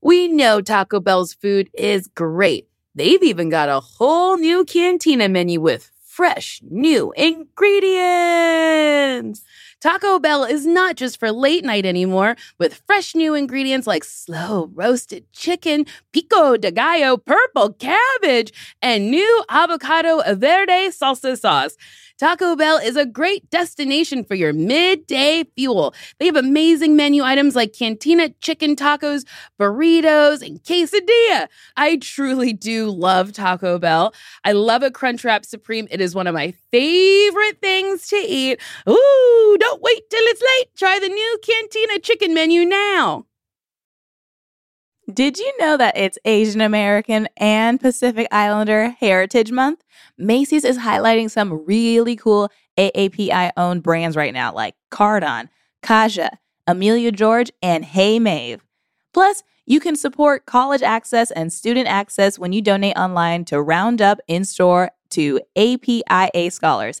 We know Taco Bell's food is great. They've even got a whole new cantina menu with fresh new ingredients. Taco Bell is not just for late night anymore, with fresh new ingredients like slow roasted chicken, pico de gallo, purple cabbage, and new avocado verde salsa sauce. Taco Bell is a great destination for your midday fuel. They have amazing menu items like cantina chicken tacos, burritos, and quesadilla. I truly do love Taco Bell. I love a Crunchwrap Supreme. It is one of my favorite things to eat. Ooh, don't wait till it's late. Try the new cantina chicken menu now. Did you know that it's Asian American and Pacific Islander Heritage Month? Macy's is highlighting some really cool AAPI owned brands right now, like Cardon, Kaja, Amelia George, and Hey Mave. Plus, you can support college access and student access when you donate online to Roundup in store to APIA scholars.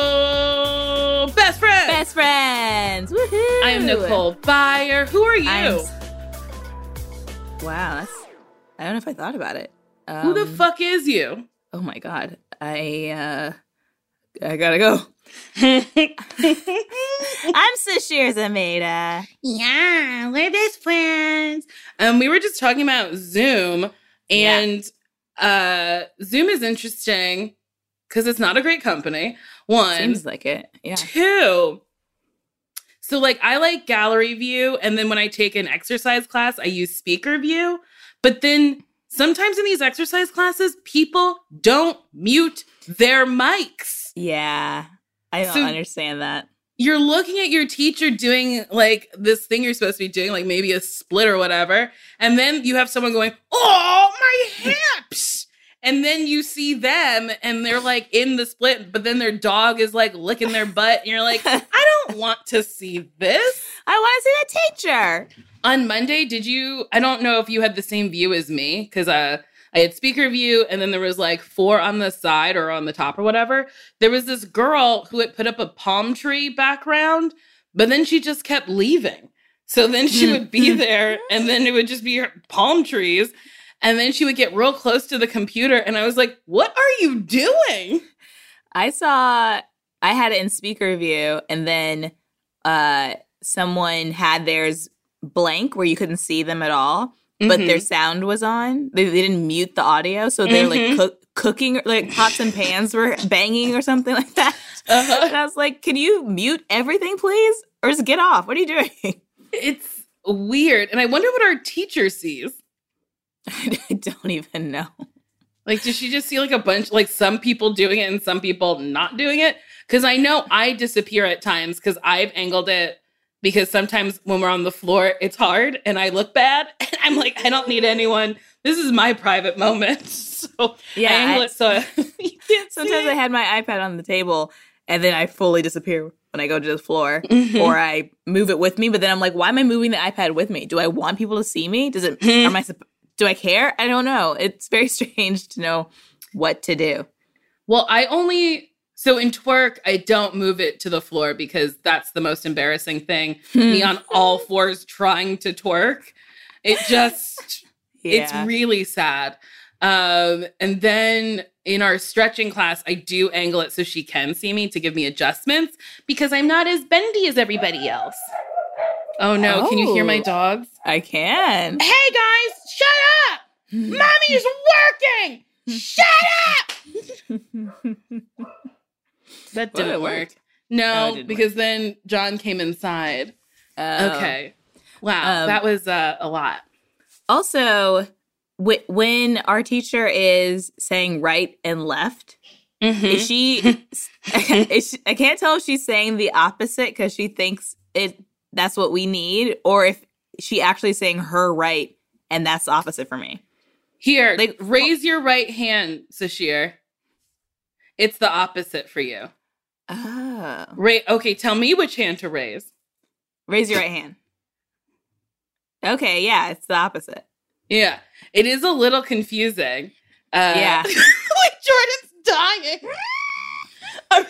I am Nicole Byer. Who are you? I'm Wow, that's. I don't know if I thought about it. Um, Who the fuck is you? Oh my god, I uh, I gotta go. I'm Sasheer Zamata. Yeah, we're best friends. Um, we were just talking about Zoom, and uh, Zoom is interesting because it's not a great company. One, Seems like it. Yeah. two. So, like, I like gallery view, and then when I take an exercise class, I use speaker view. But then sometimes in these exercise classes, people don't mute their mics. Yeah. I don't So- understand that. you're looking at your teacher doing like this thing you're supposed to be doing, like maybe a split or whatever, and then you have someone going, "Oh, my hips!" And then you see them, and they're like in the split, but then their dog is like licking their butt, and you're like, "I don't want to see this." I want to see the teacher. On Monday, did you? I don't know if you had the same view as me because uh, I had speaker view, and then there was like four on the side or on the top or whatever. There was this girl who had put up a palm tree background, but then she just kept leaving. So then she would be there, and then it would just be palm trees. And then she would get real close to the computer, and I was like, What are you doing? I saw I had it in speaker view and then uh someone had theirs blank where you couldn't see them at all, but Mhm. their sound was on. They, they didn't mute the audio, so they're like Mhm. cook, cooking like pots and pans were banging or something like that. Uh-huh. And I was like, "Can you mute everything, please? Or just get off? What are you doing?" It's weird. And I wonder what our teacher sees. I don't even know. Like, does she just see like a bunch, like some people doing it and some people not doing it? Because I know I disappear at times because I've angled it because sometimes when we're on the floor, it's hard and I look bad. And I'm like, I don't need anyone. This is my private moment. So Yeah, I angle I- it so can't Sometimes I had my iPad on the table and then I fully disappear when I go to the floor. it. or I move it with me. But then I'm like, why am I moving the iPad with me? Do I want people to see me? Does it? am mm-hmm. I? Do I care? I don't know. It's very strange to know what to do. Well, I only so in twerk, I don't move it to the floor because that's the most embarrassing thing. Me on all fours trying to twerk. It just it's really sad. Um, and then in our stretching class, I do angle it so she can see me to give me adjustments because I'm not as bendy as everybody else. Oh no, can you hear my Oh. dogs? I can. Hey guys, shut up! Mommy's working! Shut up! That didn't work. No, Oh, didn't because then John came inside. Oh. Okay. Wow, Um, that was uh, a lot. Also, wh- when our teacher is saying right and left, Mhm. is she? is she? I can't tell if she's saying the opposite because she thinks it. That's what we need, or if she actually saying her right and that's the opposite for me. Here, Like- raise your right hand, Sasheer. It's the opposite for you. Oh. Right. Okay, tell me which hand to raise. Raise your right hand. Okay, yeah, it's the opposite. Yeah, it is a little confusing. Uh, Yeah. like Jordan's dying.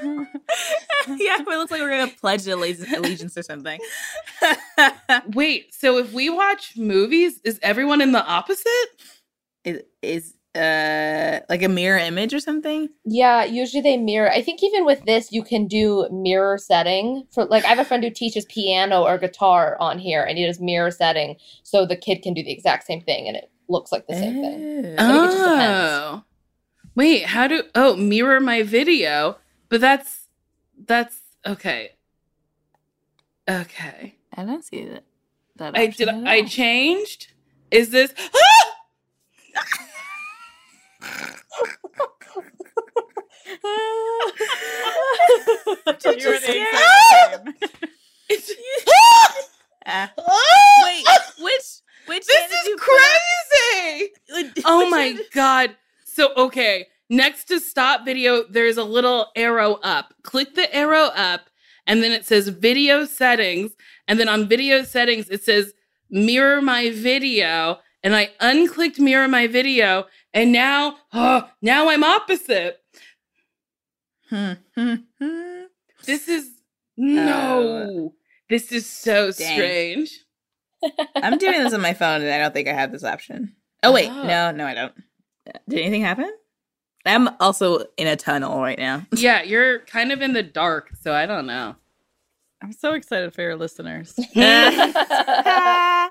I'm- yeah, it looks like we're gonna pledge allegiance, allegiance or something. Wait, so if we watch movies, is everyone in the opposite? is is uh like a mirror image or something? Yeah, usually they mirror. I think even with this, you can do mirror setting. For like, I have a friend who teaches piano or guitar on here, and he does mirror setting, so the kid can do the exact same thing, and it looks like the same thing. Oh. think it. Oh, wait, how do? Oh, mirror my video, but that's that's okay. Okay, I don't see that. that I did. at I all. changed. Is this? Did you You're see the it? It's, Ah. Ah! Wait, which which This is crazy. put- Oh my god. So okay, next to stop video, there's a little arrow up. Click the arrow up, and then it says video settings. And then on video settings, it says mirror my video. And I unclicked mirror my video, and now, oh, now I'm opposite. Hmm. This is no. this is so dang. strange. I'm doing this on my phone and I don't think I have this option. Oh wait, Oh. no, no, I don't. Did anything happen? I'm also in a tunnel right now. Yeah, you're kind of in the dark, so I don't know. I'm so excited for your listeners.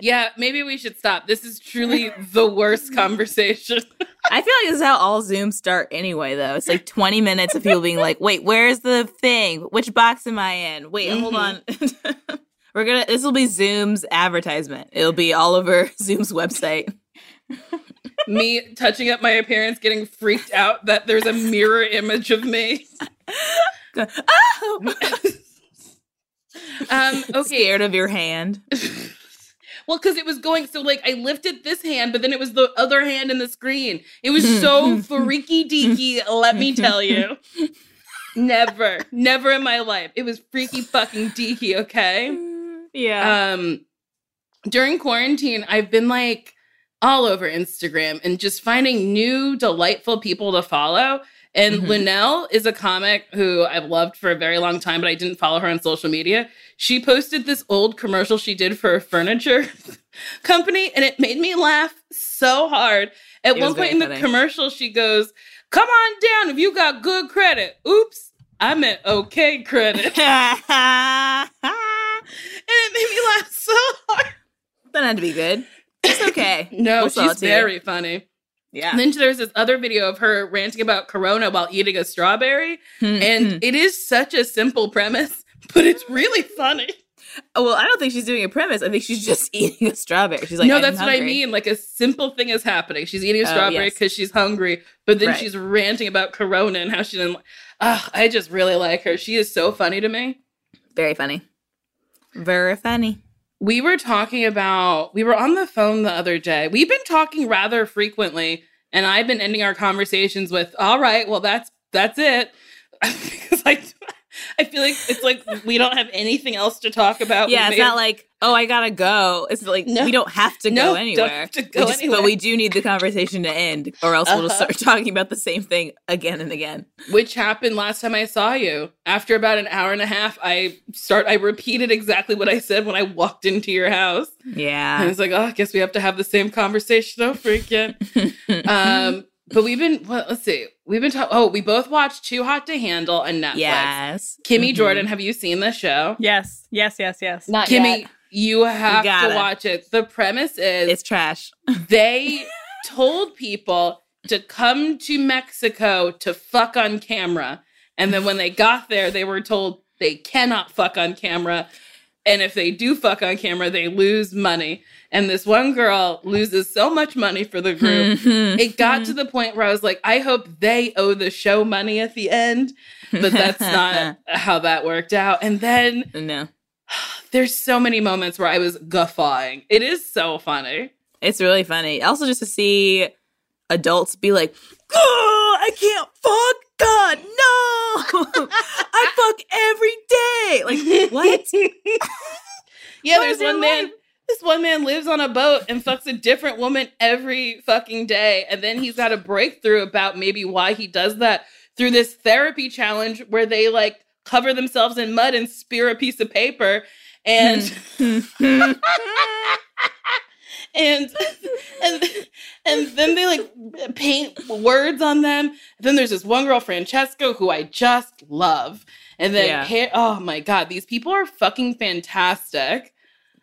Yeah, maybe we should stop. This is truly the worst conversation. I feel like this is how all Zooms start anyway, though. It's like 20 minutes of people being like, wait, where's the thing? Which box am I in? Wait, hold mm-hmm. on. We're gonna, this will be Zoom's advertisement. It'll be all over Zoom's website. Me touching up my appearance, getting freaked out that there's a mirror image of me. oh! Um, okay. Scared of your hand. Well, because it was going so like I lifted this hand, but then it was the other hand in the screen. It was so freaky deaky, let me tell you. Never, never in my life. It was freaky fucking deaky, okay? Yeah. um during quarantine i've been like all over instagram and just finding new delightful people to follow and Mhm. linnell is a comic who i've loved for a very long time but i didn't follow her on social media she posted this old commercial she did for a furniture company and it made me laugh so hard at It one point in the funny. commercial she goes come on down if you got good credit oops i meant okay credit and it made me laugh so hard that had to be good. It's okay. No, We'll she's to you. very funny. Yeah. And then there's this other video of her ranting about Corona while eating a strawberry. Hmm, And it is such a simple premise, but it's really funny. Oh, well, I don't think she's doing a premise. I think she's just eating a strawberry. She's like, no, "I'm that's what I mean. Like a simple thing is happening. She's eating a Oh, strawberry yes. because she's hungry, but then Right. she's ranting about Corona and how she didn't. Ah, I just really like her. She is so funny to me. Very funny. Very funny. We were talking about, we were on the phone the other day. We've been talking rather frequently, and I've been ending our conversations with, all right, well, that's that's it. because I, I feel like it's like we don't have anything else to talk about. yeah, it's not like, oh, I gotta go. It's like No. we don't have to No, go don't anywhere. have to We go just- anywhere. But we do need the conversation to end, or else we'll Uh-huh. start talking about the same thing again and again. which happened last time I saw you. After about an hour and a half, I start. I repeated exactly what I said when I walked into your house. Yeah, and I was like, oh, I guess we have to have the same conversation over again. um, but we've been. Well, let's see. We've been talking. Oh, we both watched Too Hot to Handle on Netflix. yes. Kimmy Mhm. Jordan, have you seen this show? yes, yes, yes, yes. Not Kimmy, yet. you have to gotta. watch it. The premise is It's trash. they told people to come to Mexico to fuck on camera. And then when they got there, they were told they cannot fuck on camera. And if they do fuck on camera, they lose money. And this one girl loses so much money for the group. Mhm. It got to the point where I was like, I hope they owe the show money at the end. But that's not how that worked out. And then no. there's so many moments where I was guffawing. It is so funny. It's really funny. Also, just to see adults be like, "Oh, I can't fuck God, no! I fuck every day." Like what? yeah, What there's one man. This one man lives on a boat and fucks a different woman every fucking day. And then he's got a breakthrough about maybe why he does that through this therapy challenge where they like cover themselves in mud and spear a piece of paper. And and and and then they like paint words on them. Then there's this one girl, Francesca, who I just love. And then, Yeah. Oh my god, these people are fucking fantastic.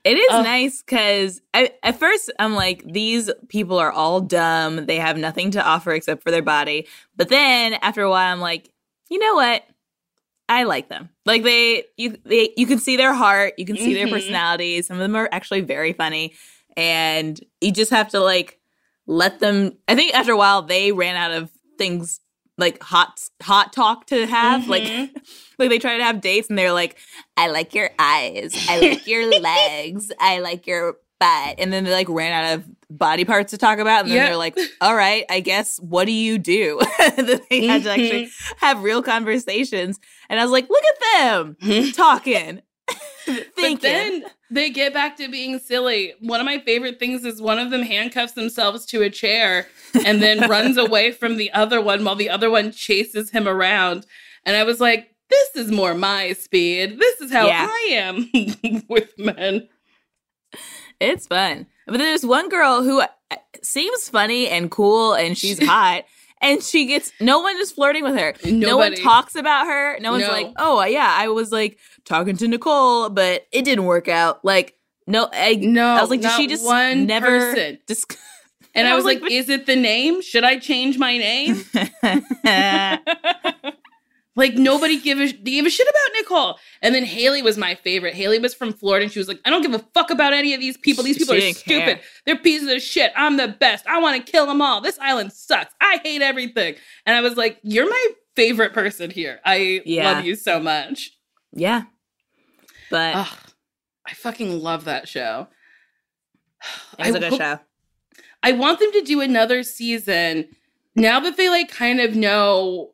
It is nice because at first I'm like, these people are all dumb. They have nothing to offer except for their body. But then after a while, I'm like, you know what? I like them. Like they, you, they, you can see their heart. You can see their Mhm. personalities. Some of them are actually very funny, and you just have to like let them. I think after a while, they ran out of things like hot, hot talk to have. Like, Mhm. Like they try to have dates, and they're like, I like your eyes. I like your legs. I like your butt. And then they like ran out of body parts to talk about. And then Yeah. they're like, all right, I guess, what do you do? Then they had to actually mm-hmm. have real conversations. And I was like, look at them talking, But thinking. then they get back to being silly. One of my favorite things is one of them handcuffs themselves to a chair and then runs away from the other one while the other one chases him around. And I was like, this is more my speed. This is how Yeah. I am with men. it's fun. But there's one girl who uh, seems funny and cool and she's hot. And she gets no one is flirting with her. No one talks about her. No one's No. like, "Oh, yeah, I was like talking to Nicole, but it didn't work out." Like, no, I No, I was like, did she just one never person. dis- And I was like, is it the name? Should I change my name? Like nobody give a gave a shit about Nicole. And then Haley was my favorite. Haley was from Florida and she was like, I don't give a fuck about any of these people. These people She are stupid. care. They're pieces of shit. I'm the best. I want to kill them all. This island sucks. I hate everything. And I was like, you're my favorite person here. I Yeah. love you so much. yeah, but Ugh, I fucking love that show. it was I a good hope- show. I want them to do another season now that they like kind of know.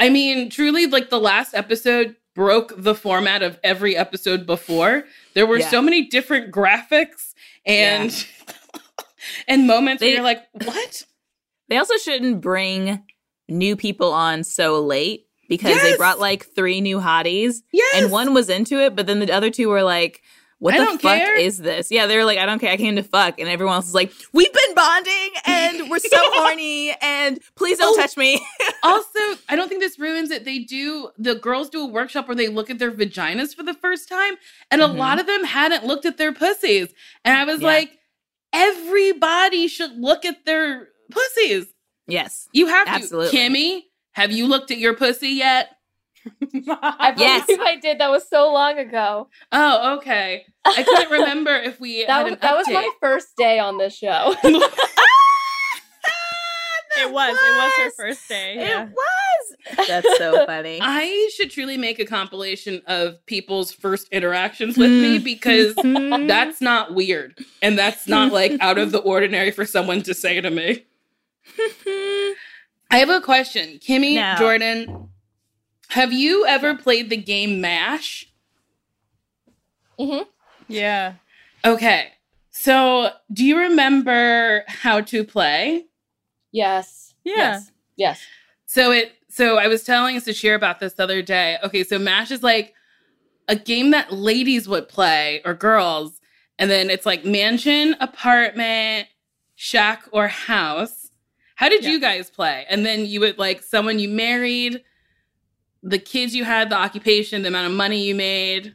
I mean, truly, like the last episode broke the format of every episode before. There were Yeah. so many different graphics and and moments They- where you're like, what? They also shouldn't bring new people on so late because they brought like three new hotties Yes. and one was into it, but then the other two were like, "What I the fuck care. is this?" Yeah, they were like, "I don't care. I came to fuck," and everyone else is like, "We've been bonding and we're so horny and please don't Oh. touch me." also, I don't think this ruins it. They do the girls do a workshop where they look at their vaginas for the first time, and a Mhm. lot of them hadn't looked at their pussies. And I was Yeah. like, everybody should look at their pussies. yes, You have to. Absolutely. Kimmy, have you looked at your pussy yet? I Yes. believe I did. That was so long ago. Oh, okay. I couldn't remember if we That had was, an that was my first day on this show. It was. It was her first day. it Yeah. was. That's so funny. I should truly make a compilation of people's first interactions with me because Mm-hmm. that's not weird. And that's not like out of the ordinary for someone to say to me. I have a question. Kimmy, No. Jordan, have you ever played the game MASH? Mm-hmm. Yeah. Okay. So, do you remember how to play? yes. Yeah. Yes. Yes. So it so I was telling Sasheer about this the other day. Okay, so MASH is like a game that ladies would play or girls, and then it's like mansion, apartment, shack, or house. How did Yeah. you guys play? And then you would like someone you married, the kids you had, the occupation, the amount of money you made.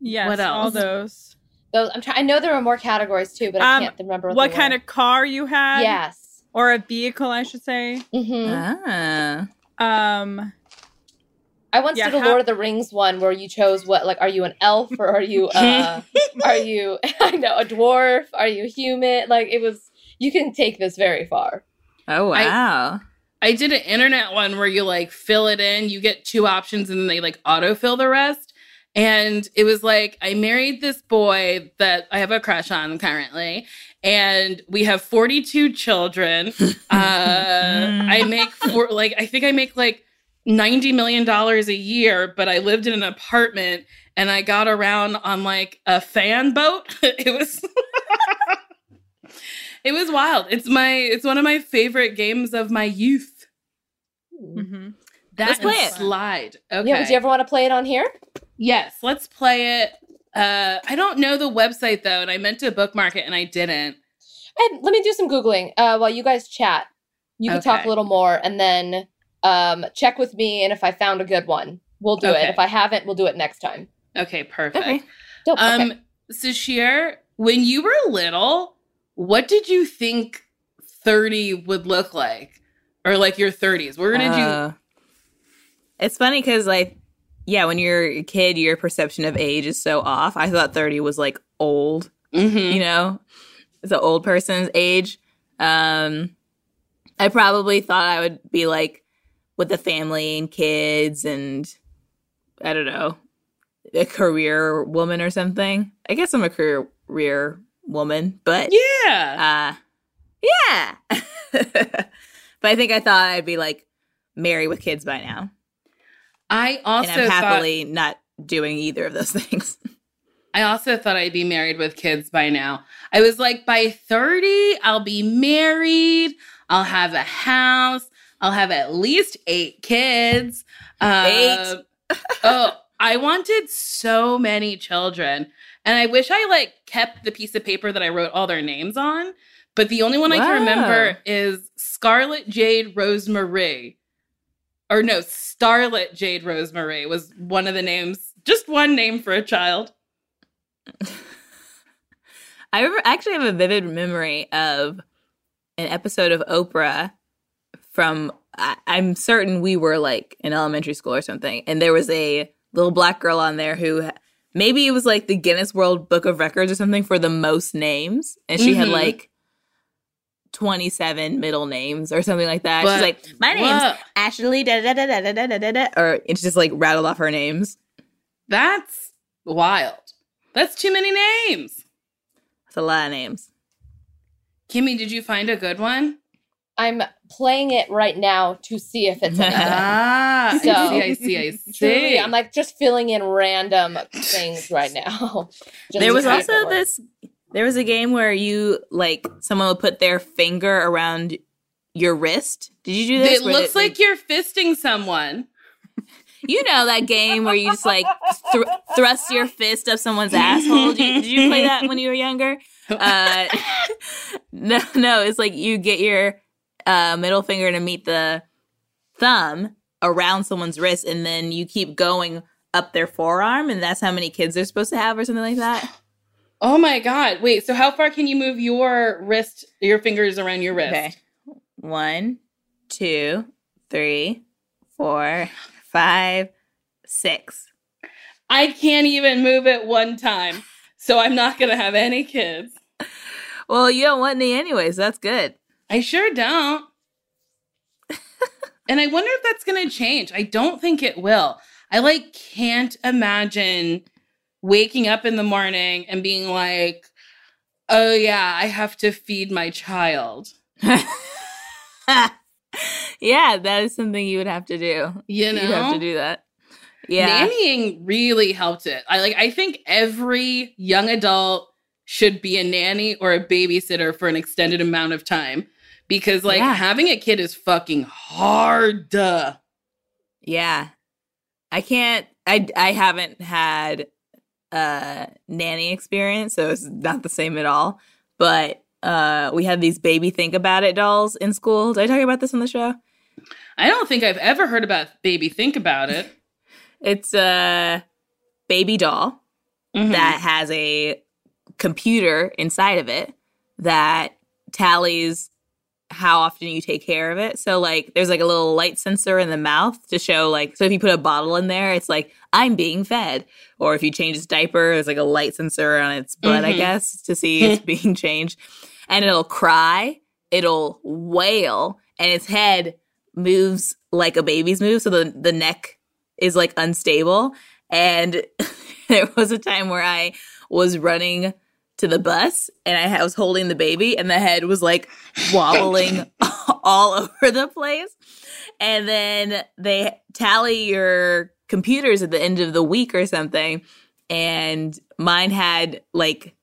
Yes. What All those. Those I'm trying. I know there were more categories too, but I Um, can't remember what, What they kind were. of car you had? Yes. Or a vehicle, I should say. hmm ah. Um. I once Yeah, did a how- Lord of the Rings one where you chose what like are you an elf or are you uh are you I know a dwarf? Are you human? Like it was you can take this very far. Oh wow. I did an internet one where you like fill it in, you get two options, and then they like autofill the rest. And it was like, I married this boy that I have a crush on currently, and we have 42 children. Uh, I make four, like, I think I make like $90 million a year, but I lived in an apartment and I got around on like a fan boat. it was. it was wild. It's my it's one of my favorite games of my youth. Mm-hmm. That Let's play it. Slide. Okay. Yeah, would you ever want to play it on here? Yes, let's play it. Uh, I don't know the website though, and I meant to bookmark it and I didn't. I, let me do some googling uh, while you guys chat. You can talk a little more, and then um, check with me. And if I found a good one, we'll do Okay. it. If I haven't, we'll do it next time. Okay, perfect. Okay. Dope. Um, okay. Sasheer, when you were little, what did you think 30 would look like? Or like your 30s? Where did you Uh, It's funny because, like, yeah, when you're a kid, your perception of age is so off. I thought 30 was like old, Mhm. you know, it's an old person's age. Um, I probably thought I would be like with the family and kids and I don't know, a career woman or something. I guess I'm a career career woman, but Yeah. uh, yeah. but I think I thought I'd be like married with kids by now, I also and I'm thought happily not doing either of those things. I also thought I'd be married with kids by now. I was like, by 30, I'll be married. I'll have a house. I'll have at least eight kids. Uh, Eight? oh, I wanted so many children. And I wish I like kept the piece of paper that I wrote all their names on. But the only one I can remember is Scarlet Jade Rosemarie. Or no, Starlet Jade Rosemarie was one of the names, just one name for a child. I remember, actually have a vivid memory of an episode of Oprah from. I, I'm certain we were like in elementary school or something, and there was a little black girl on there who maybe it was like the Guinness World Book of Records or something for the most names, and she had Mhm. like 27 middle names or something like that. But She's like, my name's what? Ashley, da da da da da da da da da, or it's just like rattled off her names. That's wild. That's too many names. That's a lot of names. Kimmy, did you find a good one? I'm playing it right now to see if it's anything. ah, So- I see, I see, I see. Truly, I'm like just filling in random things right now. There was see if it also this there was a game where you like someone would put their finger around your wrist did you do this It Where looks they- like you're fisting someone. you know that game where you just like thr thrust your fist up someone's asshole did you, did you play that when you were younger uh no no it's like you get your uh middle finger to meet the thumb around someone's wrist and then you keep going up their forearm and that's how many kids they're supposed to have or something like that Oh my god. Wait, so how far can you move your wrist, your fingers around your wrist? Okay. One, two, three, four, five, six. I can't even move it one time. So I'm not going to have any kids. Well, you don't want any anyways. That's good. I sure don't. and I wonder if that's going to change. I don't think it will. I like can't imagine waking up in the morning and being like, "Oh yeah, I have to feed my child." yeah, that is something you would have to do. You know? You'd have to do that. Yeah. Nannying really helped it. I like I think every young adult should be a nanny or a babysitter for an extended amount of time because like Yeah. having a kid is fucking hard. Duh. Yeah. I can't I I haven't had a nanny experience, so it's not the same at all. But uh we had these baby think about it dolls in school. Did I talk about this on the show? I don't think I've ever heard about baby think about it. It's a baby doll Mhm. that has a computer inside of it that tallies how often you take care of it. So like there's like a little light sensor in the mouth to show like so if you put a bottle in there, it's like I'm being fed. Or if you change its diaper, there's like a light sensor on its butt, I Mhm. guess, to see it's being changed. And it'll cry, it'll wail, and its head moves like a baby's move. So the, the neck is like unstable. And there was a time where I was running to the bus and I was holding the baby and the head was like wobbling all over the place. And then they tally your computers at the end of the week or something. And mine had like,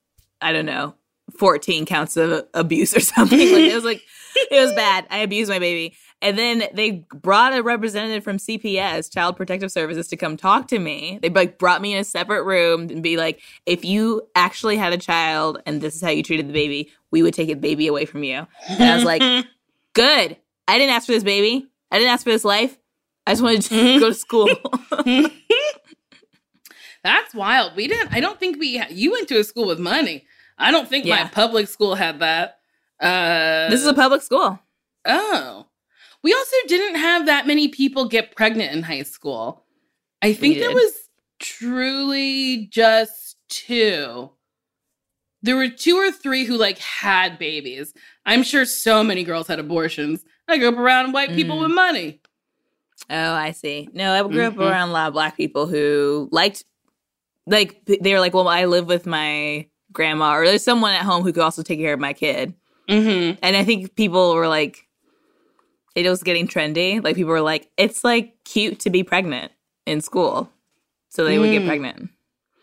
I don't know, 14 counts of abuse or something. Like it was like, it was bad. I abused my baby. And then they brought a representative from CPS, Child Protective Services, to come talk to me. They like brought me in a separate room and be like, if you actually had a child and this is how you treated the baby, we would take the baby away from you. And I was like, good. I didn't ask for this baby. I didn't ask for this life. I just wanted to go to school. That's wild. We didn't. I don't think we. ha- You went to a school with money. I don't think Yeah. my public school had that. Uh, this is a public school. oh. We also didn't have that many people get pregnant in high school. I think there was truly just two. There were two or three who like had babies. I'm sure so many girls had abortions. I grew up around white people Mm. with money. Oh, I see. No, I grew up Mhm. around a lot of black people who liked, like, they were like, well, I live with my grandma, or there's someone at home who could also take care of my kid. Mm-hmm. And I think people were like, it was getting trendy. Like, people were like, it's like cute to be pregnant in school. So they would get Mm. pregnant.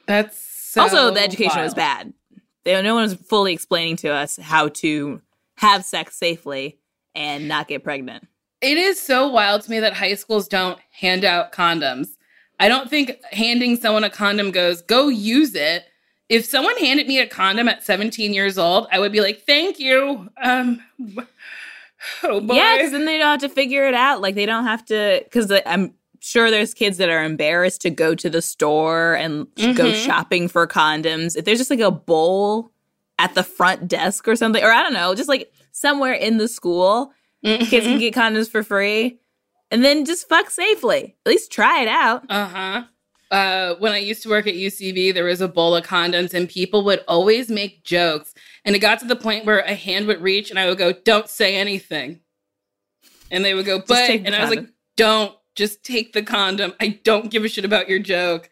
That's so also, the education was bad. They, no one was fully explaining to us how to have sex safely and not get pregnant. It is so wild to me that high schools don't hand out condoms. I don't think handing someone a condom goes, go use it. If someone handed me a condom at 17 years old, I would be like, thank you. Um, oh boy. Yeah, because then they don't have to figure it out. Like they don't have to. Because I'm sure there's kids that are embarrassed to go to the store and go Mhm. shopping for condoms. If there's just like a bowl at the front desk or something, or I don't know, just like somewhere in the school, kids Mm-hmm. can get condoms for free, and then just fuck safely. At least try it out. Uh-huh. Uh, when I used to work at UCB, there was a bowl of condoms, and people would always make jokes. And it got to the point where a hand would reach, and I would go, "Don't say anything," and they would go, "But," and I was like, "Don't, just take the condom. I don't give a shit about your joke."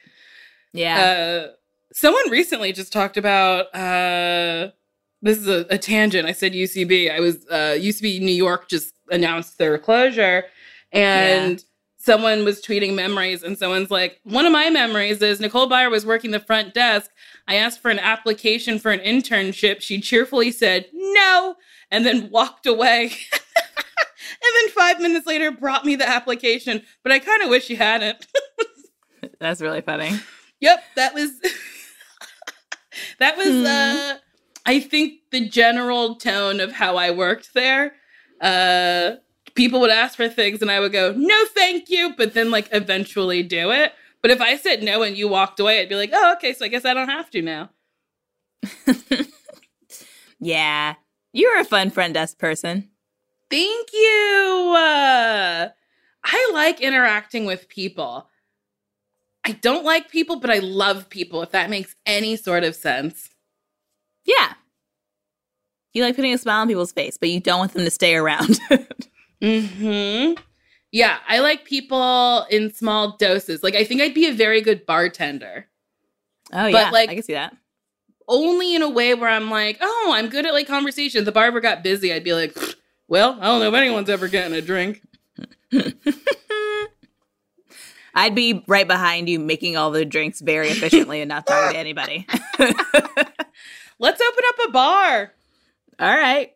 Yeah. Uh, someone recently just talked about. Uh, this is a, a tangent. I said UCB. I was uh, UCB New York just announced their closure, and someone was tweeting memories, and someone's like, "One of my memories is Nicole Byer was working the front desk. I asked for an application for an internship. She cheerfully said no, and then walked away." And then five minutes later, brought me the application, but I kind of wish she hadn't. That's really funny. Yep, that was that was Hmm. uh I think the general tone of how I worked there. Uh people would ask for things and I would go, "No, thank you," but then like eventually do it. But if I said no and you walked away, I'd be like, "Oh, okay, so I guess I don't have to now." Yeah. You're a fun friend desk person. Thank you. Uh I like interacting with people. I don't like people, but I love people if that makes any sort of sense. Yeah. You like putting a smile on people's face, but you don't want them to stay around. Hmm. Yeah, I like people in small doses. Like, I think I'd be a very good bartender, oh yeah, like- I can see that. only in a way where I'm like, oh, I'm good at like conversation. The barber got busy, I'd be like, well, I don't know if anyone's ever getting a drink. I'd be right behind you, making all the drinks very efficiently and not talking to anybody. Let's open up a bar. all right.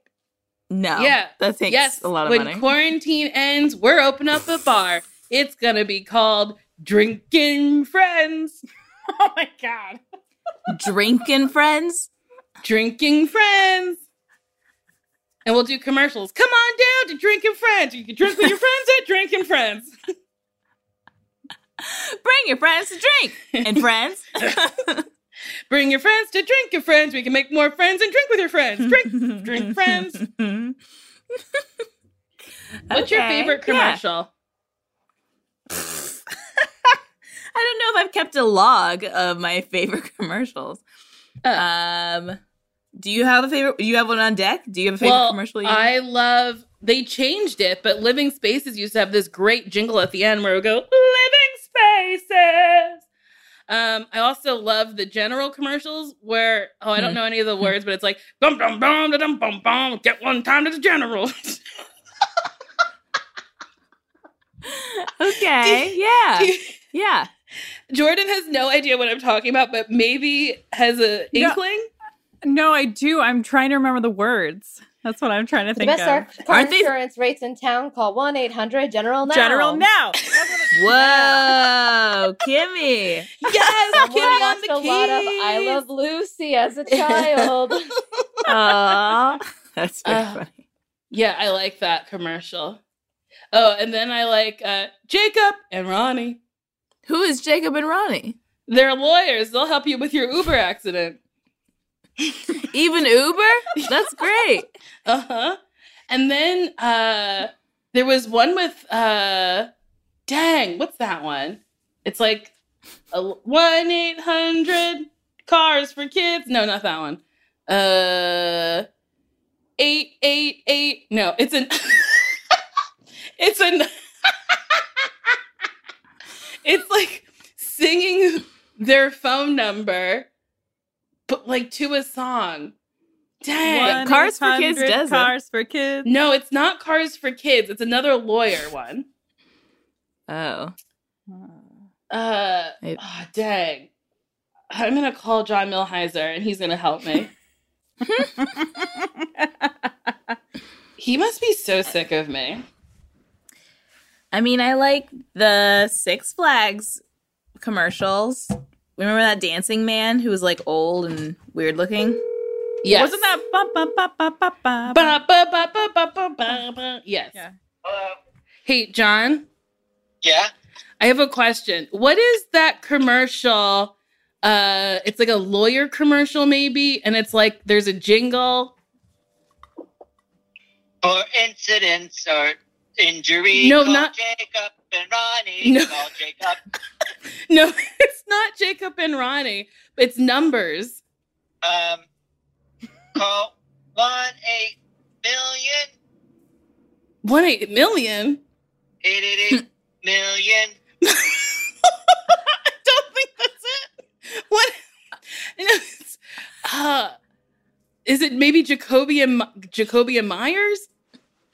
No. Yeah. That takes yes, a lot of when money. When quarantine ends, we're opening up a bar. It's gonna be called Drinking Friends. Oh my god. Drinking friends. Drinking Friends. And we'll do commercials. Come on down to Drinking Friends. You can drink with your friends at Drinking Friends. Bring your friends to drink. And friends. Bring your friends to drink your friends. We can make more friends and drink with your friends. Drink, drink friends. What's your Okay, favorite yeah. commercial? I don't know if I've kept a log of my favorite commercials. Uh. um, do you have a favorite? Do you have one on deck? Do you have a favorite Well, commercial? You I love. They changed it, but Living Spaces used to have this great jingle at the end where it would go, "Living Spaces." Um, I also love the general commercials where oh I don't Hmm. know any of the words, but it's like bum bum bum da dum bum bum. Get one time to the general. Okay. Yeah. Yeah. Jordan has no idea what I'm talking about, but maybe has a No. inkling. No, I do. I'm trying to remember the words. That's what I'm trying to The think best of. car, car Aren't they- insurance rates in town. Call one eight hundred General now. General now. Whoa, Kimmy. Yes, Someone Kitty on watched the a lot of I. Love Lucy as a child. Aw. That's very Uh, funny. Yeah, I like that commercial. Oh, and then I like uh, Jacob and Ronnie. Who is Jacob and Ronnie? They're lawyers. They'll help you with your Uber accident. Even Uber? That's great. Uh huh. And then uh, there was one with uh, dang, what's that one? It's like one eight hundred cars for kids. No, not that one. Uh, eight eight eight. No, it's an. it's an. it's like singing their phone number, but like to a song. Dang. Cars for Kids 1-800 does it. Cars for kids. No, it's not Cars for Kids. It's another lawyer one. Oh. Uh, It- oh, dang. I'm gonna call John Milhiser and he's gonna help me. He must be so sick of me. I mean, I like the Six Flags commercials. Remember that dancing man who was like old and weird looking? Yes. Wasn't that ba ba ba ba ba ba? Ba, ba, ba, ba, ba, ba, ba, ba. Yes. Yeah. Hello. Hey, John, Yeah. I have a question. What is that commercial? Uh, it's like a lawyer commercial, maybe, and it's like there's a jingle. For incidents or injury, No, call not- Jacob and Ronnie. No. Call Jacob. No, it's not Jacob and Ronnie. It's numbers. Um, call one eight million One eight million. eight eight eight million. I don't think that's it. What? It's- uh, is it maybe Jacoby and Myers?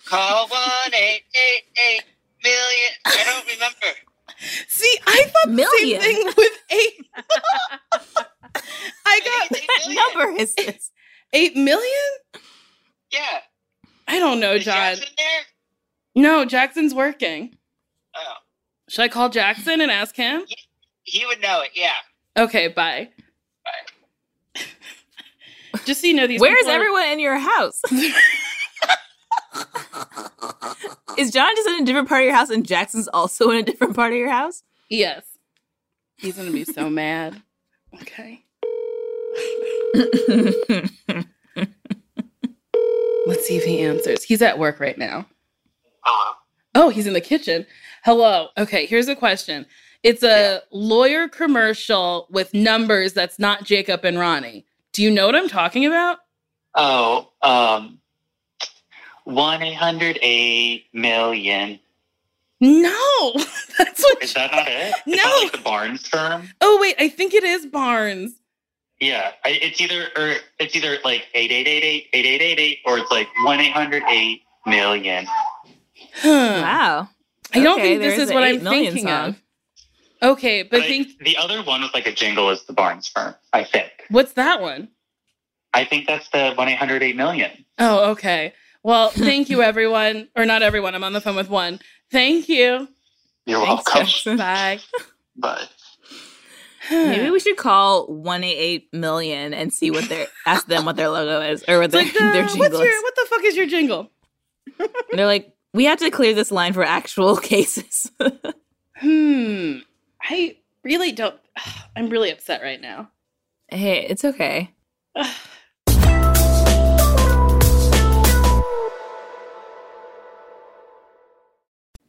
Call one eight eight eight million. I don't remember. See, I thought Million. the same thing with eight. I got Eight What number is this? eight million. Yeah. I don't know, Is John. Jackson there? No, Jackson's working. Oh, Should I call Jackson and ask him? he would know it. Yeah. Okay, bye. Bye. Just so you know, these. Where's people are- everyone in your house? Is John just in a different part of your house and Jackson's also in a different part of your house? Yes. He's gonna be so mad. Okay. Let's see if he answers. He's at work right now. Hello. Oh, he's in the kitchen. Hello. Okay, here's a question. It's a lawyer commercial with numbers that's not Jacob and Ronnie. Do you know what I'm talking about? Oh, um, one eight hundred eight million. No, that's what. Is that not it? No, it's like the Barnes firm. Oh wait, I think it is Barnes. Yeah, it's either or it's either like eight eight eight eight eight eight eight eight or it's like one eight hundred eight million. Huh. Wow. I don't okay, think this is, is what I'm thinking song. of. Okay, but, but think I, the other one with like a jingle is the Barnes firm, I think. What's that one? I think that's the one eight hundred eight million. Oh, okay. Well, thank you, everyone, or not everyone. I'm on the phone with one. Thank you. You're Thanks, welcome. Jackson. Bye. But Maybe we should call 188 million and see what their ask them what their logo is or what their, like, uh, their jingle your is. what the fuck is your jingle? They're like, we have to clear this line for actual cases. Hmm. I really don't. I'm really upset right now. hey, it's okay.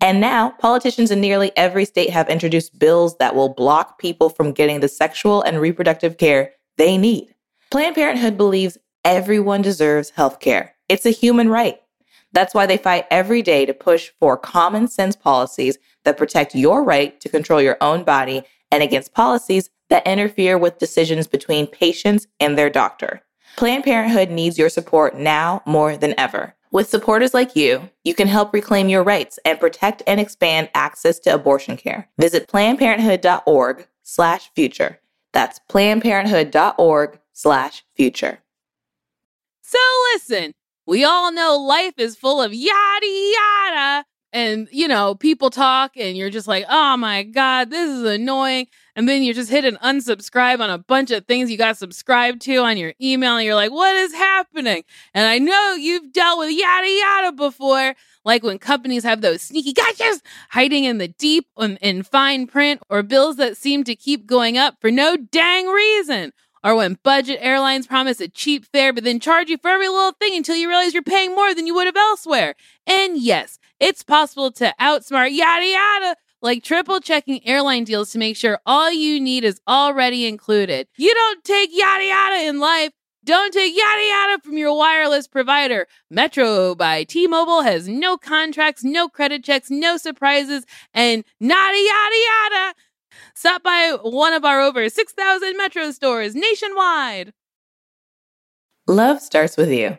And now, politicians in nearly every state have introduced bills that will block people from getting the sexual and reproductive care they need. Planned Parenthood believes everyone deserves health care. It's a human right. That's why they fight every day to push for common sense policies that protect your right to control your own body and against policies that interfere with decisions between patients and their doctor. Planned Parenthood needs your support now more than ever. With supporters like you, you can help reclaim your rights and protect and expand access to abortion care. Visit PlannedParenthood.org slash future. That's PlannedParenthood.org slash future. So listen, we all know life is full of yada yada. And, you know, people talk and you're just like, oh my God, this is annoying. And then you just hit an unsubscribe on a bunch of things you got subscribed to on your email. And you're like, what is happening? And I know you've dealt with yada yada before, like when companies have those sneaky gotchas hiding in the deep and in fine print, or bills that seem to keep going up for no dang reason. Or when budget airlines promise a cheap fare but then charge you for every little thing until you realize you're paying more than you would have elsewhere. And yes, it's possible to outsmart yada yada, like triple checking airline deals to make sure all you need is already included. You don't take yada yada in life. Don't take yada yada from your wireless provider. Metro by T Mobile has no contracts, no credit checks, no surprises, and nada yada yada. Stop by one of our over 6,000 Metro stores nationwide. Love starts with you.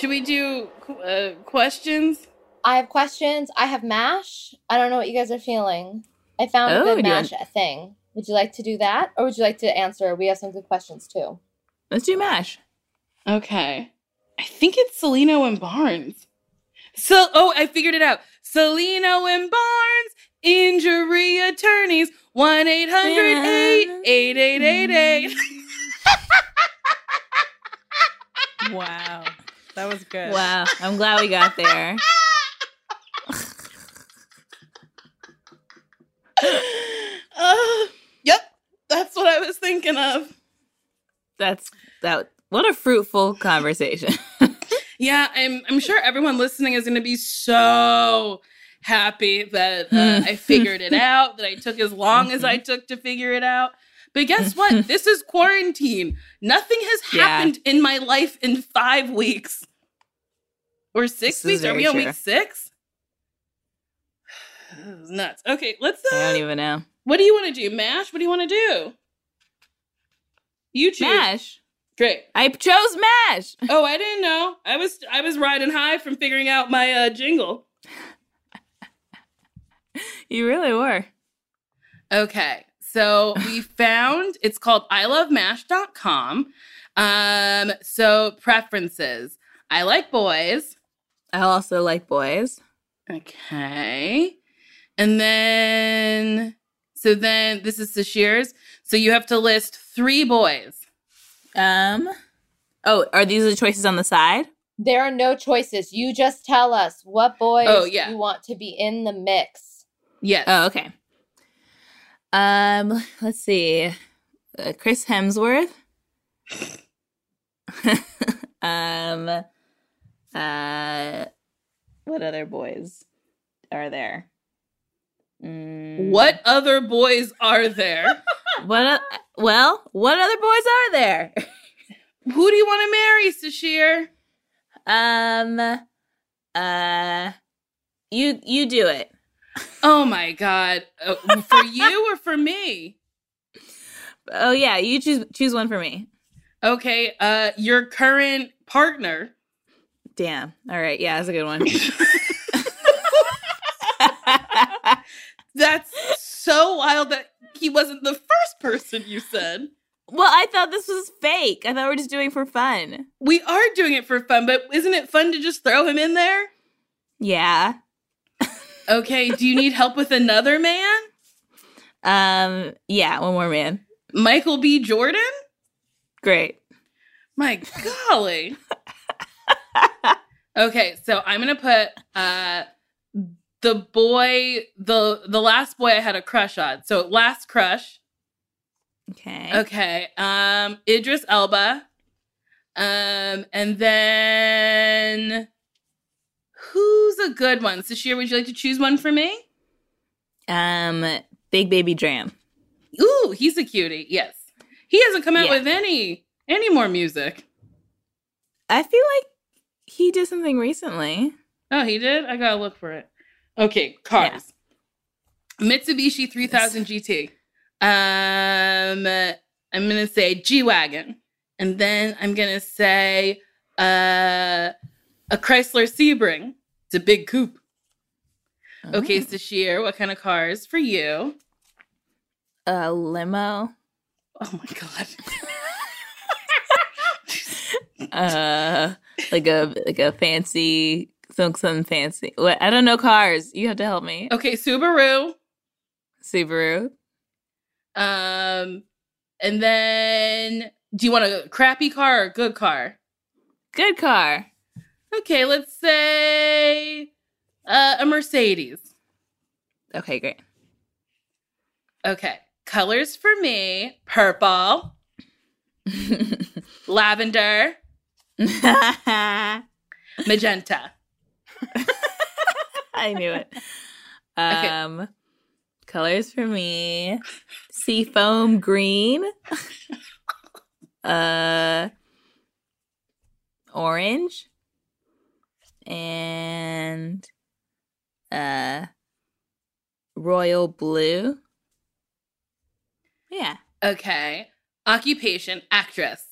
Should we do uh, questions? I have questions. I have mash. I don't know what you guys are feeling. I found Oh, a good do you mash thing. Would you like to do that, or would you like to answer? We have some good questions too. Let's do MASH. Okay. I think it's Cellino and Barnes. So, oh, I figured it out. Cellino and Barnes, injury attorneys, 1 800 8888. Wow. That was good. Wow, I'm glad we got there. Uh, yep, that's what I was thinking of. That's that. What a fruitful conversation. Yeah, I'm, I'm sure everyone listening is going to be so happy that uh, I figured it out, that I took as long as I took to figure it out. But guess what? this is quarantine. Nothing has Yeah. happened in my life in five weeks or six This weeks. Are we on true. week six? Nuts. Okay, let's. I Uh, don't even know. what do you want to do? Mash? What do you want to do? You choose. Mash. Great. I chose Mash. Oh, I didn't know. I was I was riding high from figuring out my uh, jingle. You really were. Okay. So we found it's called ilovemash.com. Um, so preferences. I like boys. I also like boys. Okay. And then so then this is the Sasheer's. So you have to list three boys. Um. Oh, are these the choices on the side? There are no choices. You just tell us what boys Oh, yeah. you want to be in the mix. Yes. Oh, okay. Um, let's see. Uh, Chris Hemsworth. um, uh, what other boys are there? Mm. What other boys are there? What? o- well, what other boys are there? Who do you want to marry, Sasheer? Um. Uh. You you do it. Oh my god. Uh, for you or for me? Oh yeah, you choose choose one for me. Okay, uh your current partner. Damn. All right. Yeah, that's a good one. That's so wild that he wasn't the first person you said. well, I thought this was fake. I thought we are just doing for fun. We are doing it for fun, but isn't it fun to just throw him in there? Yeah. Okay, do you need help with another man? Um. Yeah. One more man. Michael B. Jordan? Great. My golly. okay, so I'm gonna put uh the boy the the last boy I had a crush on. So last crush. Okay. Okay. Um Idris Elba. Um and then who's a good one? Sasheer, would you like to choose one for me? Um. Big baby DRAM. Ooh, he's a cutie. Yes. He hasn't come out Yeah. with any any more music. I feel like he did something recently. Oh, he did? I gotta look for it. Okay, cars. Mitsubishi 3000 GT. Um, I'm gonna say G Wagon. And then I'm gonna say uh, a Chrysler Sebring. It's a big coupe. Okay, Oh. Sasheer, what kind of cars for you? A limo. Oh my god. Uh, like a like a fancy some some fancy. What? I don't know cars. You have to help me. Okay, Subaru. Subaru. Um, and then do you want a crappy car or a good car? Good car. Okay, let's say uh, a Mercedes. Okay, great. Okay, colors for me: purple, lavender, magenta. I knew it. Um, colors for me: seafoam green, uh, orange, and uh, royal blue. Yeah. Okay, occupation: actress,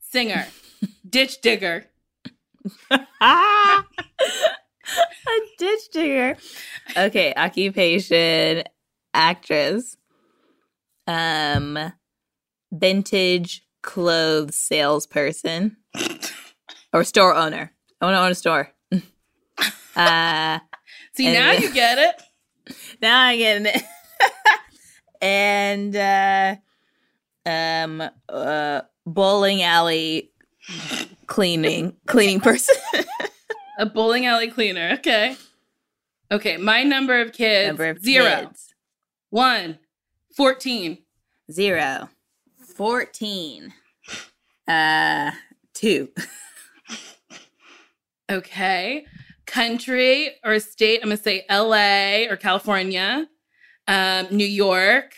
singer, ditch digger. a ditch digger. Okay, occupation, actress, um, vintage clothes salesperson, or store owner. I want to own a store. uh, See, now you get it. now I get it. and uh, um, uh, bowling alley cleaning cleaning person. A bowling alley cleaner. Okay. Okay, my number of kids Number of zero, kids. one, 14. Zero. 14. Uh, two. Okay. Country or state, I'm going to say LA or California, um, New York,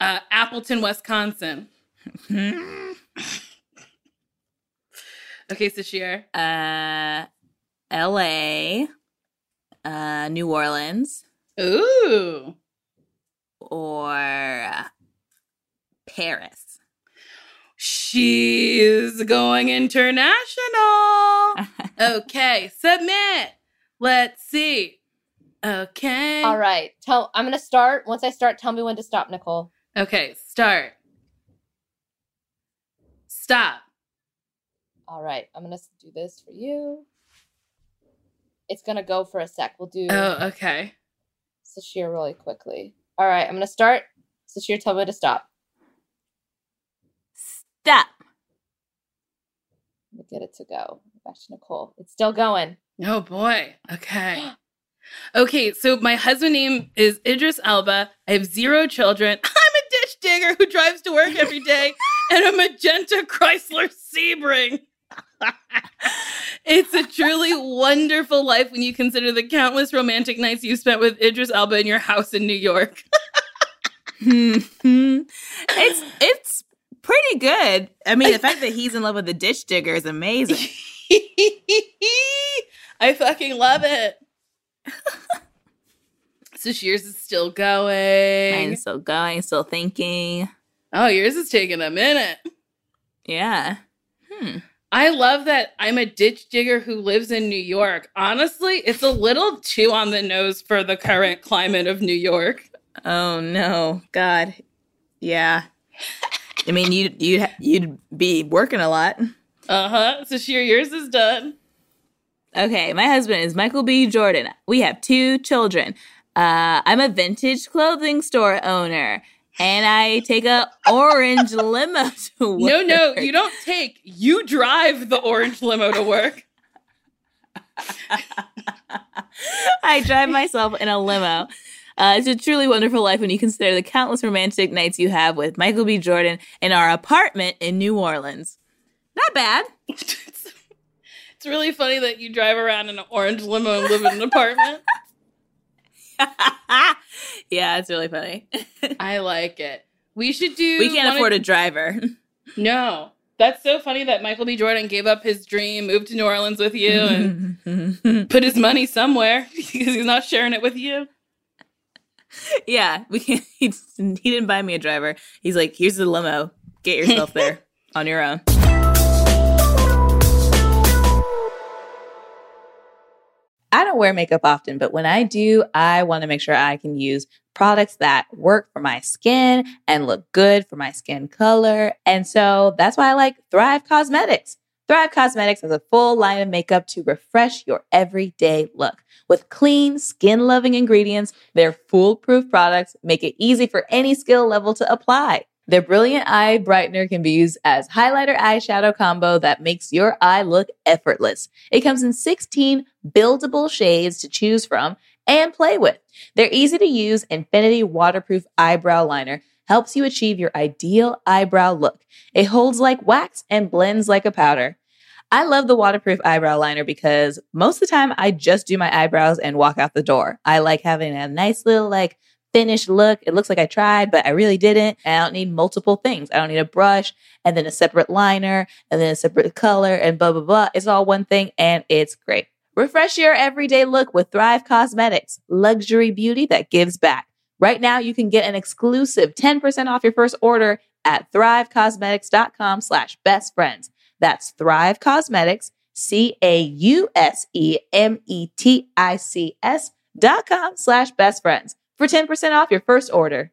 uh, Appleton, Wisconsin. Okay, Sasheer. uh, LA, uh, New Orleans, Ooh. or uh, Paris. She's going international. Okay, submit. Let's see. Okay. All right. Tell I'm gonna start. Once I start, tell me when to stop, Nicole. Okay, start. Stop. All right. I'm gonna do this for you. It's gonna go for a sec. We'll do Oh, okay. Sasheer really quickly. All right. I'm gonna start. Sasheer, tell me to stop. Stop. Let me get it to go. Back to Nicole. It's still going. Oh boy. Okay. Okay, so my husband name is Idris Elba. I have zero children. I'm a ditch digger who drives to work every day and a magenta Chrysler Sebring. It's a truly wonderful life when you consider the countless romantic nights you spent with Idris Elba in your house in New York. Mm-hmm. it's it's pretty good. I mean, the fact that he's in love with the ditch digger is amazing. I fucking love it. so yours is still going. I'm still going, still thinking. Oh, yours is taking a minute. Yeah. Hmm. I love that I'm a ditch digger who lives in New York. Honestly, it's a little too on the nose for the current climate of New York. Oh no, God. Yeah. I mean, you you you'd be working a lot. Uh huh. Sasheer, yours is done. Okay, my husband is Michael B. Jordan. We have two children. Uh, I'm a vintage clothing store owner, and I take a orange limo to work. No, no, you don't take. You drive the orange limo to work. I drive myself in a limo. Uh, it's a truly wonderful life when you consider the countless romantic nights you have with Michael B. Jordan in our apartment in New Orleans. Not bad. it's, it's really funny that you drive around in an orange limo and live in an apartment. yeah, it's really funny. I like it. We should do. We can't afford of- a driver. No. That's so funny that Michael B. Jordan gave up his dream, moved to New Orleans with you, and put his money somewhere because he's not sharing it with you. Yeah, we can't. He, he didn't buy me a driver. He's like, here's the limo. Get yourself there on your own. I don't wear makeup often, but when I do, I want to make sure I can use products that work for my skin and look good for my skin color. And so that's why I like Thrive Causemetics. Thrive Causemetics has a full line of makeup to refresh your everyday look. With clean, skin loving ingredients, their foolproof products make it easy for any skill level to apply. Their brilliant eye brightener can be used as highlighter eyeshadow combo that makes your eye look effortless. It comes in 16 buildable shades to choose from and play with. Their easy to use Infinity waterproof eyebrow liner helps you achieve your ideal eyebrow look. It holds like wax and blends like a powder. I love the waterproof eyebrow liner because most of the time I just do my eyebrows and walk out the door. I like having a nice little like finished look. It looks like I tried, but I really didn't. I don't need multiple things. I don't need a brush and then a separate liner and then a separate color and blah, blah, blah. It's all one thing and it's great. Refresh your everyday look with Thrive Causemetics, luxury beauty that gives back. Right now, you can get an exclusive 10% off your first order at thrivecausemetics.com slash best friends. That's Thrive Causemetics, C A U S E M E T I C S dot com slash best friends for 10% off your first order.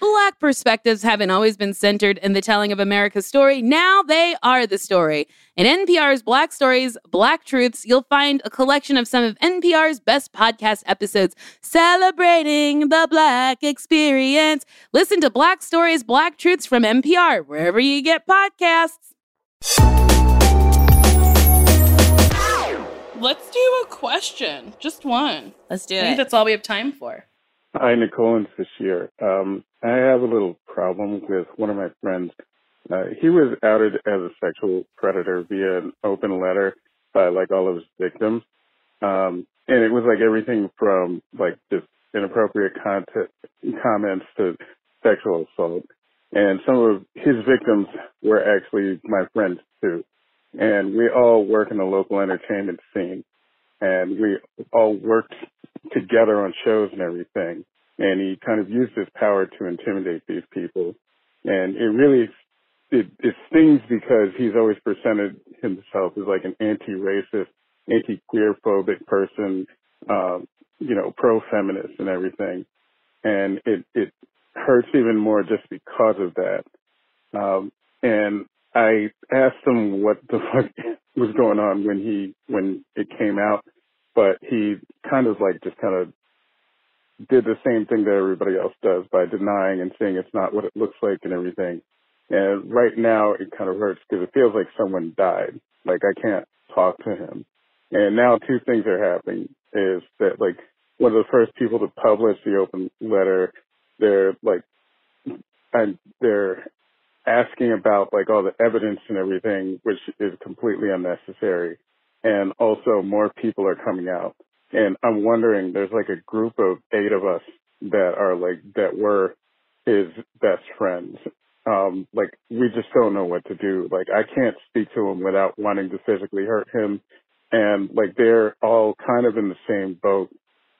Black perspectives haven't always been centered in the telling of America's story. Now they are the story. In NPR's Black Stories, Black Truths, you'll find a collection of some of NPR's best podcast episodes celebrating the Black experience. Listen to Black Stories, Black Truths from NPR, wherever you get podcasts. Let's do a question, just one. Let's do I think it. that's all we have time for. Hi, Nicole and Sasheer. Um, I have a little problem with one of my friends. Uh, he was outed as a sexual predator via an open letter by like all of his victims. Um, and it was like everything from like just inappropriate content, comments to sexual assault. And some of his victims were actually my friends too. And we all work in the local entertainment scene. And we all worked together on shows and everything. And he kind of used his power to intimidate these people. And it really, it, it stings because he's always presented himself as like an anti-racist, anti-queer queer phobic person, um, you know, pro feminist and everything. And it, it hurts even more just because of that. Um, and I asked him what the fuck was going on when he, when it came out, but he kind of like just kind of did the same thing that everybody else does by denying and saying it's not what it looks like and everything. And right now it kind of hurts because it feels like someone died. Like I can't talk to him. And now two things are happening is that like one of the first people to publish the open letter, they're like, and they're asking about like all the evidence and everything, which is completely unnecessary. And also more people are coming out. And I'm wondering, there's like a group of eight of us that are like, that were his best friends. Um, like we just don't know what to do. Like I can't speak to him without wanting to physically hurt him. And like they're all kind of in the same boat,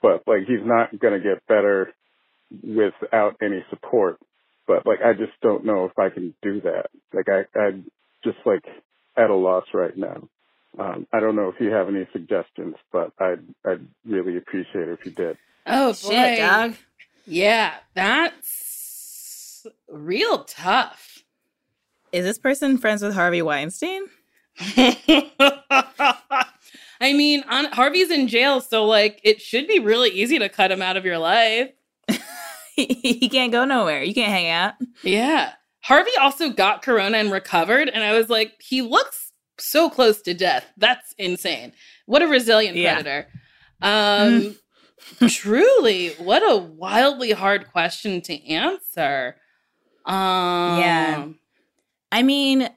but like he's not going to get better without any support. But like I just don't know if I can do that. Like I, I'm just like at a loss right now. Um, I don't know if you have any suggestions, but I'd I'd really appreciate it if you did. Oh boy. Shit, dog. Yeah, that's real tough. Is this person friends with Harvey Weinstein? I mean, on, Harvey's in jail, so like it should be really easy to cut him out of your life. he can't go nowhere. You can't hang out. Yeah. Harvey also got corona and recovered, and I was like, he looks so close to death. That's insane. What a resilient Yeah. predator. Um truly, what a wildly hard question to answer. Um Yeah. I mean,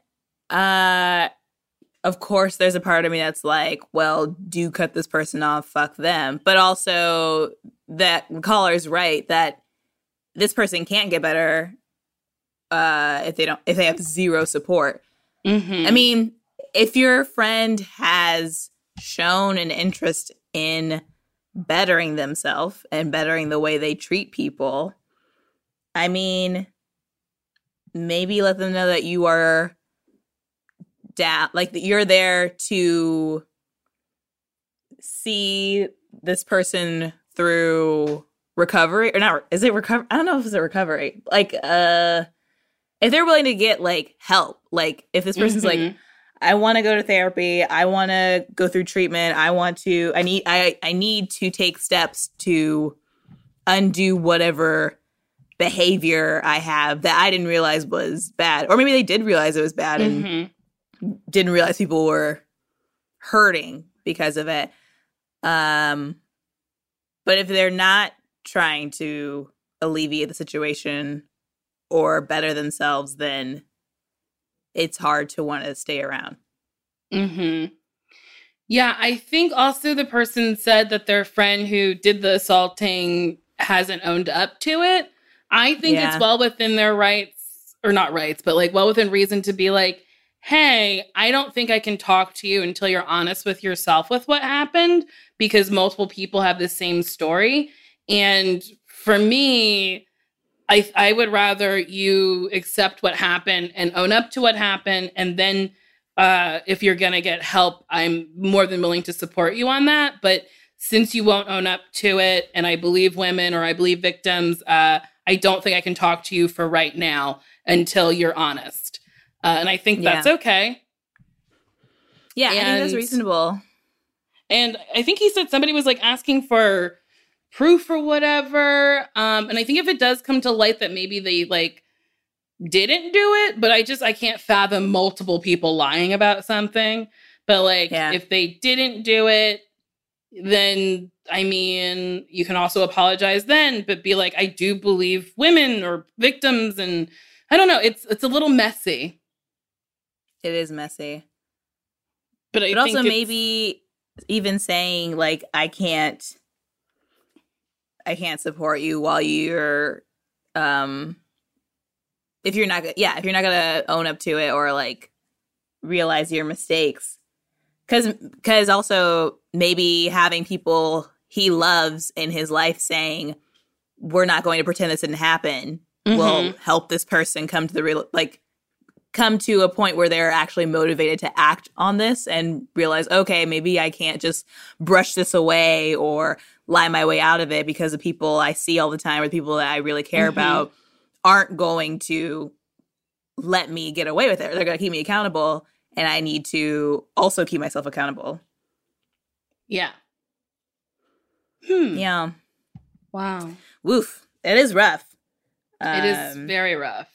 uh of course there's a part of me that's like, well, do cut this person off, fuck them. But also that caller's right that this person can't get better uh if they don't if they have zero support. mhm. I mean, if your friend has shown an interest in bettering themselves and bettering the way they treat people, I mean, maybe let them know that you are down, like that you're there to see this person through recovery or not is it recover i don't know if it's a recovery like uh if they're willing to get like help like if this person's like Mhm. I want to go to therapy. I want to go through treatment. I want to I need I I need to take steps to undo whatever behavior I have that I didn't realize was bad. Or maybe they did realize it was bad and Mhm. didn't realize people were hurting because of it. Um but if they're not trying to alleviate the situation or better themselves then it's hard to want to stay around. Mm-hmm. Yeah, I think also the person said that their friend who did the assaulting hasn't owned up to it. I think Yeah. it's well within their rights, or not rights, but like well within reason to be like, hey, I don't think I can talk to you until you're honest with yourself with what happened because multiple people have the same story. And for me, I I would rather you accept what happened and own up to what happened, and then uh, if you're gonna get help, I'm more than willing to support you on that. But since you won't own up to it, and I believe women or I believe victims, uh, I don't think I can talk to you for right now until you're honest. Uh, and I think Yeah. that's okay. Yeah, I think that's reasonable. And I think he said somebody was like asking for proof or whatever. Um, and I think if it does come to light that maybe they like didn't do it, but I just I can't fathom multiple people lying about something. But like Yeah. if they didn't do it, then I mean you can also apologize then, but be like, I do believe women or victims and I don't know, it's it's a little messy. It is messy. But I But think also maybe even saying like I can't I can't support you while you're um if you're not yeah, if you're not going to own up to it or like realize your mistakes. Cuz cuz also maybe having people he loves in his life saying we're not going to pretend this didn't happen will Mhm. help this person come to the real like come to a point where they're actually motivated to act on this and realize, okay, maybe I can't just brush this away or lie my way out of it because the people I see all the time or the people that I really care Mhm. about aren't going to let me get away with it. They're going to keep me accountable. And I need to also keep myself accountable. Yeah. Hmm. Yeah. Wow. Woof. It is rough. It is Um, very rough.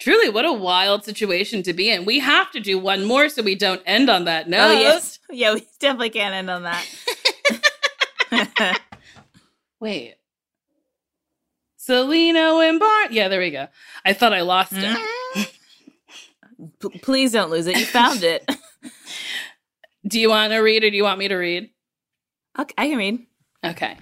Truly, what a wild situation to be in. We have to do one more so we don't end on that note. Oh, yes. Yeah, we definitely can't end on that. Wait. Cellino and Bar. Yeah, there we go. I thought I lost it. Mm-hmm. P- please don't lose it. You found it. Do you want to read or do you want me to read? okay, I can read. Okay.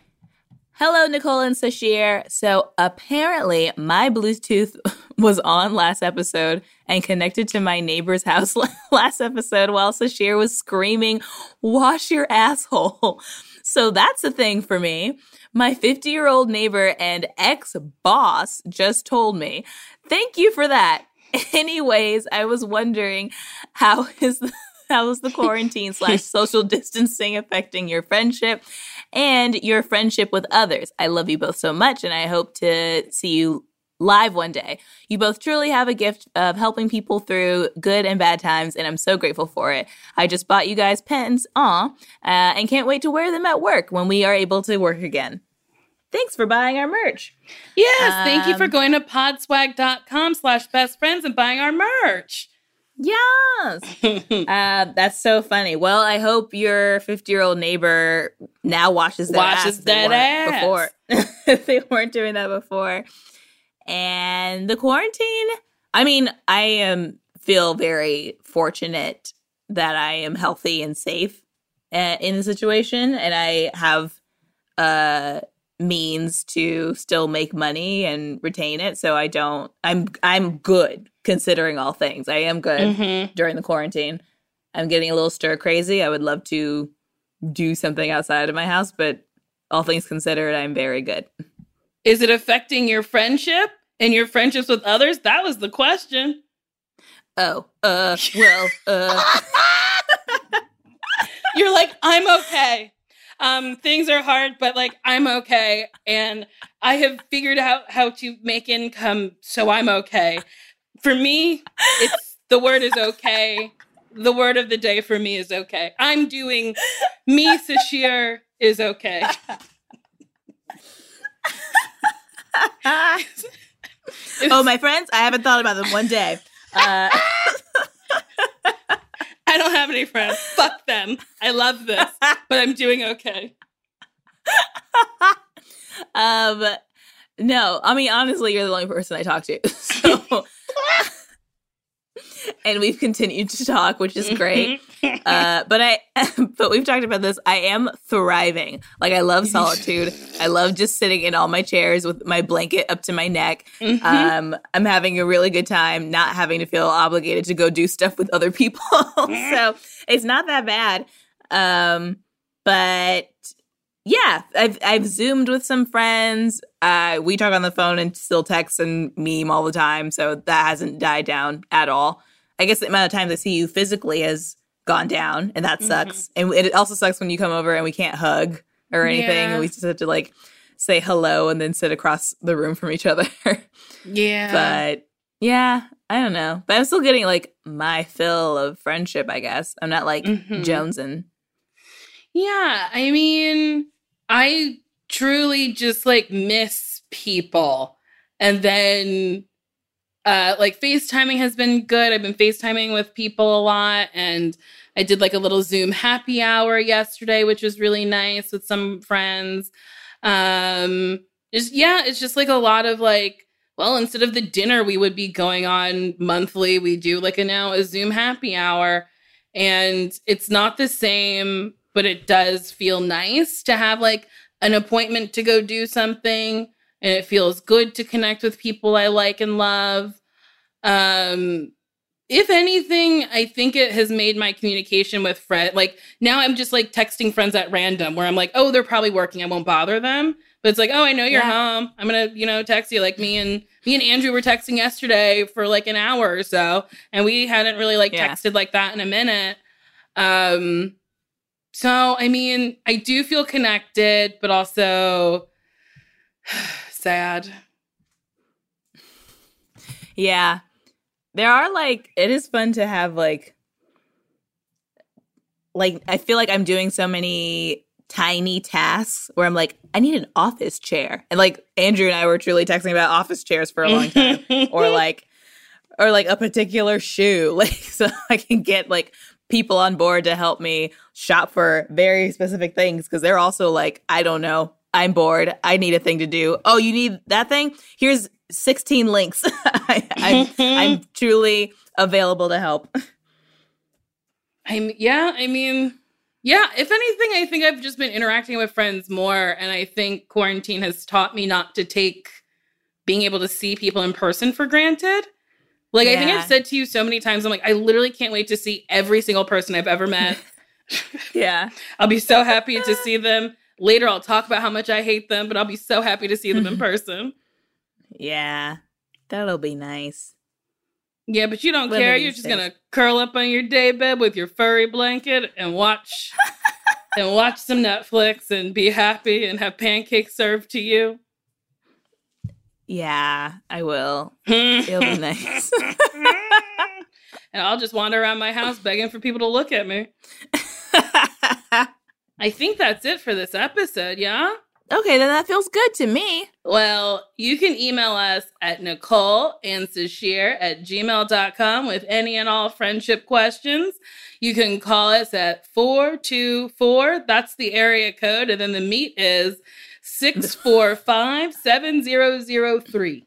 Hello, Nicole and Sasheer. So apparently, my Bluetooth was on last episode and connected to my neighbor's house last episode while Sasheer was screaming, "Wash your asshole." So that's a thing for me. My 50 year old neighbor and ex boss just told me. Thank you for that. Anyways, I was wondering how is the how is the quarantine slash social distancing affecting your friendship and your friendship with others? I love you both so much, and I hope to see you live one day. You both truly have a gift of helping people through good and bad times, and I'm so grateful for it. I just bought you guys pens, aw, uh, and can't wait to wear them at work when we are able to work again. Thanks for buying our merch. Yes, thank you for Um, going to podswag.com slash best friends and buying our merch. Yes. uh, that's so funny. Well, I hope your 50 year old neighbor now washes their Washes ass that ass. before. they weren't doing that before. And the quarantine, I mean, I am feel very fortunate that I am healthy and safe uh, in the situation, and I have uh means to still make money and retain it. So I don't. I'm I'm good considering all things. I am good Mhm. during the quarantine. I'm getting a little stir crazy. I would love to do something outside of my house, but all things considered, I'm very good. Is it affecting your friendship and your friendships with others? That was the question. Oh, uh, well, uh, You're like, I'm okay. Um, things are hard, but like I'm okay. And I have figured out how to make income so I'm okay. For me, it's the word is okay. The word of the day for me is okay. I'm doing me, Sasheer, is okay. oh, my friends, I haven't thought about them one day. Uh, I don't have any friends. Fuck them. I love this, but I'm doing okay. um, no, I mean, honestly, you're the only person I talk to. So, and we've continued to talk, which is great. uh, but I, but we've talked about this. I am thriving. Like I love solitude. I love just sitting in all my chairs with my blanket up to my neck. Mhm. Um, I'm having a really good time, not having to feel obligated to go do stuff with other people. so it's not that bad. Um, but yeah, I've I've zoomed with some friends. Uh, we talk on the phone and still text and meme all the time, so that hasn't died down at all. I guess the amount of times I see you physically has gone down, and that sucks. And it also sucks when you come over and we can't hug or anything. Yeah. We just have to like say hello and then sit across the room from each other. Yeah. but yeah, I don't know. But I'm still getting like my fill of friendship. I guess I'm not like Mhm. jonesing. Yeah, I mean, I truly just like miss people. And then uh like FaceTiming has been good. I've been FaceTiming with people a lot and I did like a little Zoom happy hour yesterday, which was really nice with some friends. Um just yeah, it's just like a lot of like well, instead of the dinner we would be going on monthly, we do like a now a Zoom happy hour and it's not the same but it does feel nice to have like an appointment to go do something and it feels good to connect with people I like and love. Um if anything, I think it has made my communication with friends like now I'm just like texting friends at random where I'm like, "Oh, they're probably working. I won't bother them." But it's like, oh, I know you're Yeah. home. I'm gonna, you know, text you. Like me and me and Andrew were texting yesterday for like an hour or so, and we hadn't really like Yeah. texted like that in a minute. Um, so I mean, I do feel connected, but also sad. Yeah. There are like it is fun to have like like I feel like I'm doing so many tiny tasks where I'm like I need an office chair. And like Andrew and I were truly texting about office chairs for a long time or like or like a particular shoe like so I can get like people on board to help me shop for very specific things because they're also like I don't know I'm bored. I need a thing to do. Oh you need that thing? Here's 16 links. I, I'm I'm truly available to help. I'm yeah, I mean, yeah, if anything, I think I've just been interacting with friends more and I think quarantine has taught me not to take being able to see people in person for granted. Like I think I've said to you so many times I'm like I literally can't wait to see every single person I've ever met. yeah. I'll be so happy to see them. Later I'll talk about how much I hate them, but I'll be so happy to see them in person. yeah that'll be nice Yeah, but you don't care. You're just days. gonna curl up on your day bed with your furry blanket and watch and watch some Netflix and be happy and have pancakes served to you. yeah I will it'll be nice and I'll just wander around my house begging for people to look at me. I think that's it for this episode, yeah? okay then that feels good to me Well, you can email us at Nicole and Sasheer at gmail.com with any and all friendship questions. You can call us at 424, that's the area code, and then the meet is 645 7003.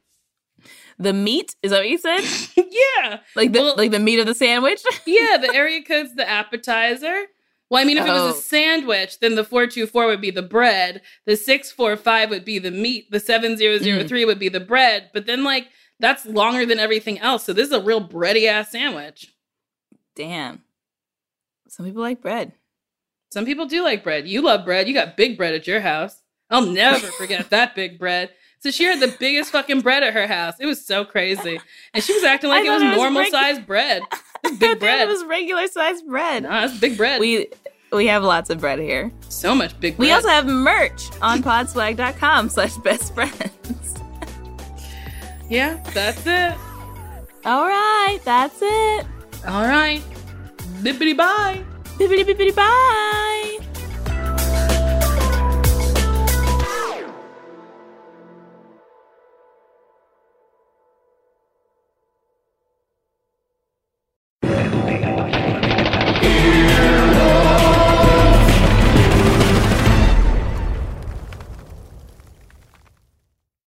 the meat is that what you said Yeah. like the Well- like the meat of the sandwich Yeah, the area code's the appetizer. Well, I mean, if it was Oh. a sandwich, then the 424 would be the bread, the 645 would be the meat, the 7003 mm. would be the bread. But then, like, that's longer than everything else. So this is a real bready ass sandwich. damn some people like bread Some people do like bread. You love bread. You got big bread at your house. I'll never forget that big bread. So she had the biggest fucking bread at her house. It was so crazy. And she was acting like I it was normal sized bread. It's big bread. it was regular sized bread no, that's big bread. we we have lots of bread here so much big bread. We also have merch on podswag.com slash best friends. yeah, that's it. All right, that's it. All right. Bippity bye. Bippity bippity bye.